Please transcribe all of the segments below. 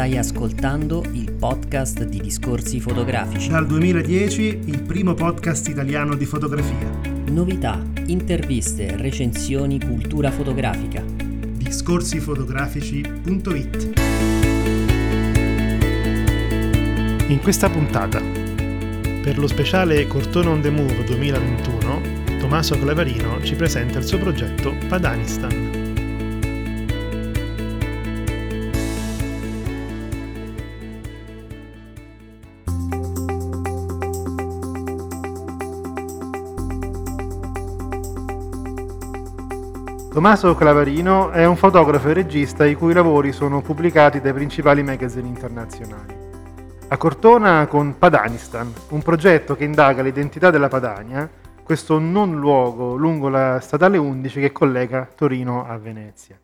Stai ascoltando il podcast di Discorsi Fotografici. Dal 2010 il primo podcast italiano di fotografia. Novità, interviste, recensioni, cultura fotografica. Discorsifotografici.it In questa puntata, per lo speciale Cortone on the Move 2021, Tommaso Clavarino ci presenta il suo progetto Padanistan. Tommaso Clavarino è un fotografo e regista i cui lavori sono pubblicati dai principali magazine internazionali. A Cortona con Padanistan, un progetto che indaga l'identità della Padania, questo non luogo lungo la statale 11 che collega Torino a Venezia.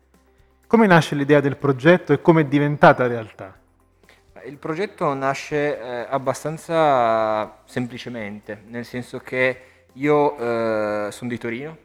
Come nasce l'idea del progetto e come è diventata realtà? Il progetto nasce eh, abbastanza semplicemente, nel senso che io eh, sono di Torino,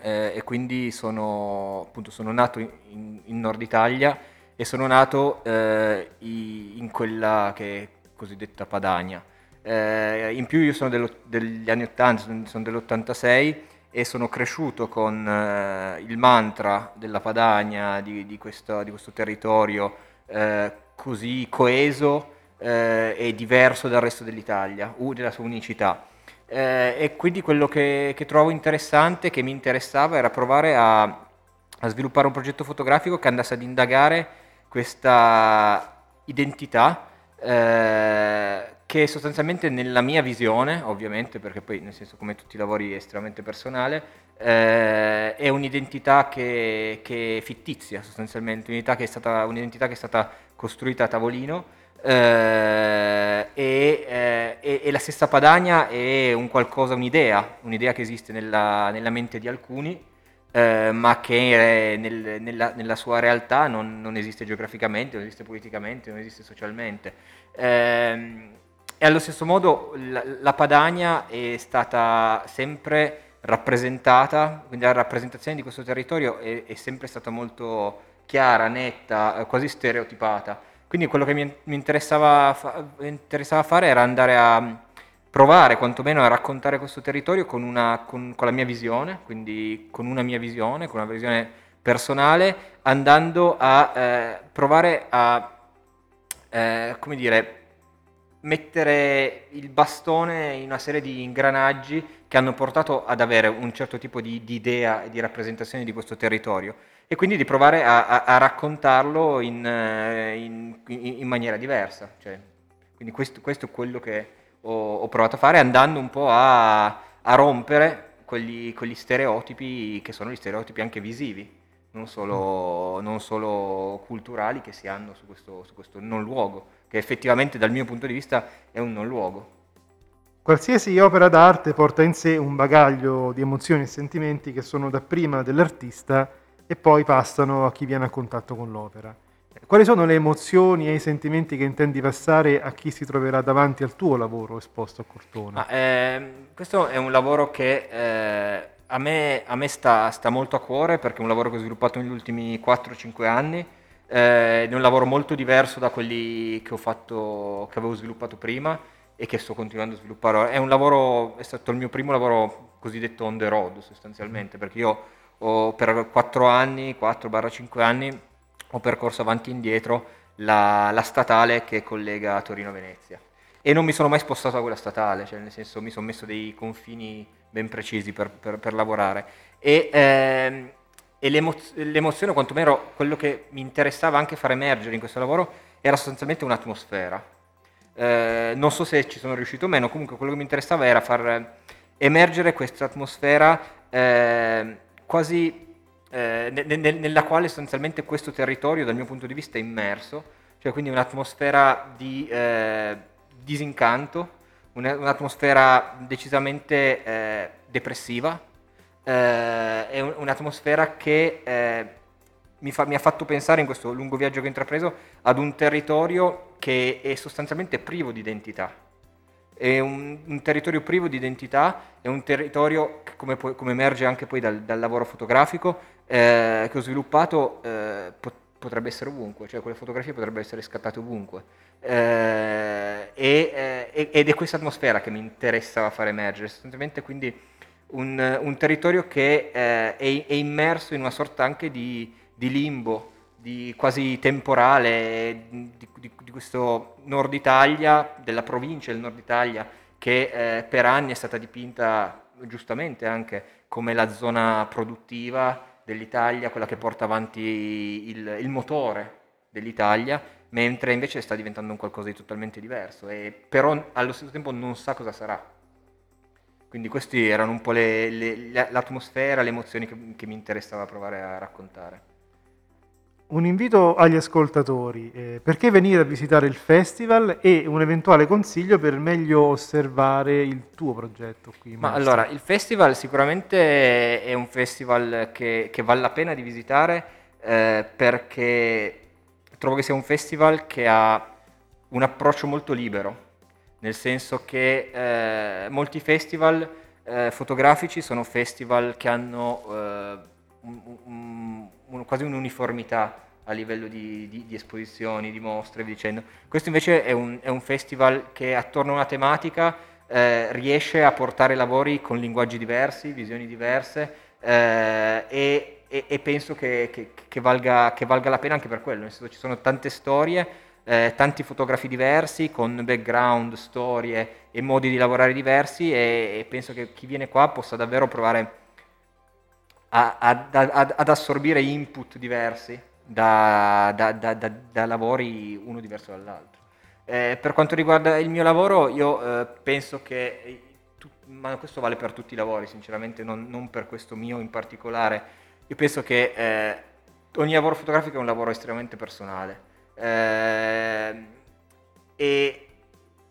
eh, e quindi sono, appunto, sono nato in, in, Nord Italia e sono nato eh, in quella che è cosiddetta Padania. Eh, in più io sono dello, degli anni 80, sono dell'86 e sono cresciuto con eh, il mantra della Padania, di, di, questo, di questo, territorio eh, così coeso eh, e diverso dal resto dell'Italia, della sua unicità. Eh, e quindi quello che, che, trovo interessante, che mi interessava, era provare a, a, sviluppare un progetto fotografico che andasse ad indagare questa identità eh, che sostanzialmente nella mia visione, ovviamente, perché poi nel senso come tutti i lavori è estremamente personale, eh, è un'identità che, che, è fittizia sostanzialmente, un'identità che è stata, un'identità che è stata costruita a tavolino eh, e, eh, e, e, la stessa Padania è un qualcosa, un'idea, un'idea che esiste nella, nella mente di alcuni, eh, ma che nel, nella, nella, sua realtà non, non, esiste geograficamente, non esiste politicamente, non esiste socialmente. Ehm, e allo stesso modo la, la Padania è stata sempre rappresentata, quindi la rappresentazione di questo territorio è, è sempre stata molto chiara, netta, quasi stereotipata. Quindi quello che mi, interessava, fa, interessava, fare era andare a provare quantomeno a raccontare questo territorio con, una, con, con la mia visione, quindi con una mia visione, con una visione personale, andando a eh, provare a, eh, come dire, mettere il bastone in una serie di ingranaggi che hanno portato ad avere un certo tipo di, di idea e di rappresentazione di questo territorio e quindi di provare a, a, a raccontarlo in, eh, in, in, maniera diversa. Cioè, quindi questo, questo, è quello che ho, ho, provato a fare andando un po' a, a rompere quegli, quegli, stereotipi che sono gli stereotipi anche visivi, non solo, non solo culturali che si hanno su questo, su questo non luogo, che effettivamente dal mio punto di vista è un non luogo. Qualsiasi opera d'arte porta in sé un bagaglio di emozioni e sentimenti che sono dapprima dell'artista e poi passano a chi viene a contatto con l'opera. Quali sono le emozioni e i sentimenti che intendi passare a chi si troverà davanti al tuo lavoro esposto a Cortona? Ah, eh, questo è un lavoro che eh, a me, a me sta, sta, molto a cuore perché è un lavoro che ho sviluppato negli ultimi 4-5 anni, eh, è un lavoro molto diverso da quelli che, ho fatto, che avevo sviluppato prima e che sto continuando a sviluppare. È un lavoro, è stato il mio primo lavoro cosiddetto on the road sostanzialmente, perché io ho, per 4 anni, 4-5 anni, ho percorso avanti e indietro la, la statale che collega Torino-Venezia. E non mi sono mai spostato da quella statale, cioè nel senso mi sono messo dei confini ben precisi per, per, per lavorare. E, ehm, e l'emoz- l'emozione, quantomeno quello che mi interessava anche far emergere in questo lavoro, era sostanzialmente un'atmosfera. Eh, non so se ci sono riuscito o meno, comunque quello che mi interessava era far emergere questa atmosfera eh, quasi eh, ne, ne, nella quale sostanzialmente questo territorio dal mio punto di vista è immerso, cioè quindi un'atmosfera di eh, disincanto, un'atmosfera decisamente eh, depressiva, eh, è un'atmosfera che eh, mi, fa, mi, ha fatto pensare in questo lungo viaggio che ho intrapreso ad un territorio che è sostanzialmente privo di identità è un, un, territorio privo di identità, è un territorio, come, come emerge anche poi dal, dal lavoro fotografico, eh, che ho sviluppato, eh, potrebbe essere ovunque, cioè quelle fotografie potrebbero essere scattate ovunque. Eh, e, eh, ed è questa atmosfera che mi interessava far emergere, sostanzialmente quindi un, un territorio che eh, è, è, immerso in una sorta anche di, di limbo, di quasi temporale di, di, di, questo nord Italia, della provincia del nord Italia, che eh, per anni è stata dipinta giustamente anche come la zona produttiva dell'Italia, quella che porta avanti il, il motore dell'Italia, mentre invece sta diventando un qualcosa di totalmente diverso, e però allo stesso tempo non sa cosa sarà. Quindi queste erano un po' le, le, l'atmosfera, le emozioni che, che mi interessava provare a raccontare. Un invito agli ascoltatori, eh, perché venire a visitare il festival e un eventuale consiglio per meglio osservare il tuo progetto qui. Ma allora, il festival sicuramente è un festival che, che vale la pena di visitare eh, perché trovo che sia un festival che ha un approccio molto libero, nel senso che eh, molti festival eh, fotografici sono festival che hanno eh, un, un, quasi un'uniformità a livello di, di, di, esposizioni, di mostre, dicendo. Questo invece è un, è festival che attorno a una tematica eh, riesce a portare lavori con linguaggi diversi, visioni diverse eh, e, e, e, penso che, che, che, valga, che, valga, la pena anche per quello, nel senso ci sono tante storie, eh, tanti fotografi diversi con background, storie e modi di lavorare diversi e, e penso che chi viene qua possa davvero provare a, a, a, ad assorbire input diversi da, da, da, da lavori uno diverso dall'altro. Eh, per quanto riguarda il mio lavoro, io eh, penso che, tu, ma questo vale per tutti i lavori, sinceramente, non, non per questo mio in particolare, io penso che eh, ogni lavoro fotografico è un lavoro estremamente personale eh, e,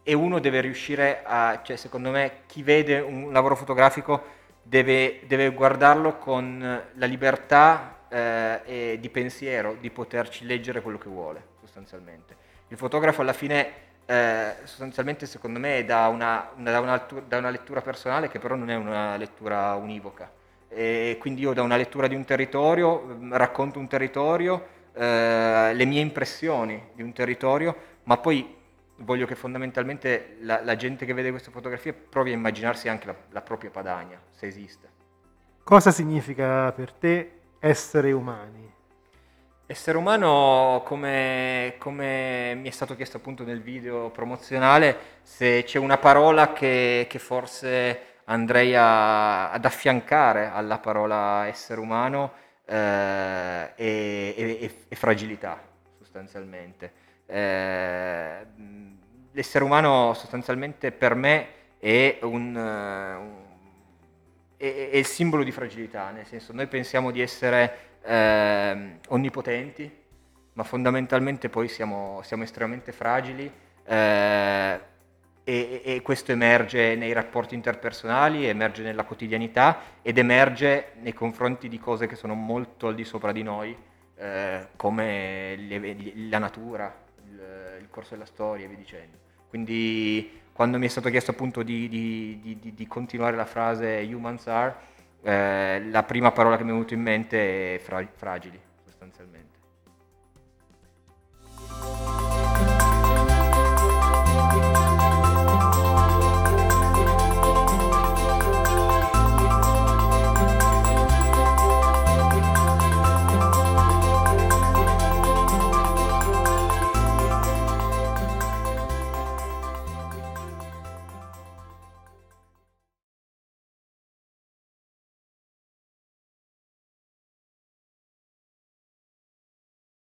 e, uno deve riuscire a, cioè secondo me chi vede un lavoro fotografico deve, deve guardarlo con la libertà eh, di pensiero di poterci leggere quello che vuole, sostanzialmente. Il fotografo alla fine, eh, sostanzialmente secondo me, dà una, una, una, da una lettura personale che però non è una lettura univoca. E quindi io da una lettura di un territorio mm, racconto un territorio, eh, le mie impressioni di un territorio, ma poi voglio che fondamentalmente la, la, gente che vede queste fotografie provi a immaginarsi anche la, la propria Padania, se esiste. Cosa significa per te essere umani? Essere umano, come, come, mi è stato chiesto appunto nel video promozionale, se c'è una parola che, che forse andrei a, ad affiancare alla parola essere umano, eh, è, è, è, fragilità, sostanzialmente. Eh, l'essere umano sostanzialmente per me è un, un è, è, il simbolo di fragilità, nel senso noi pensiamo di essere eh, onnipotenti, ma fondamentalmente poi siamo, siamo estremamente fragili eh, e, e, questo emerge nei rapporti interpersonali, emerge nella quotidianità ed emerge nei confronti di cose che sono molto al di sopra di noi, eh, come le, la natura, il, il corso della storia e via dicendo. Quindi quando mi è stato chiesto appunto di, di, di, di continuare la frase humans are, eh, la prima parola che mi è venuta in mente è fra- fragili, sostanzialmente.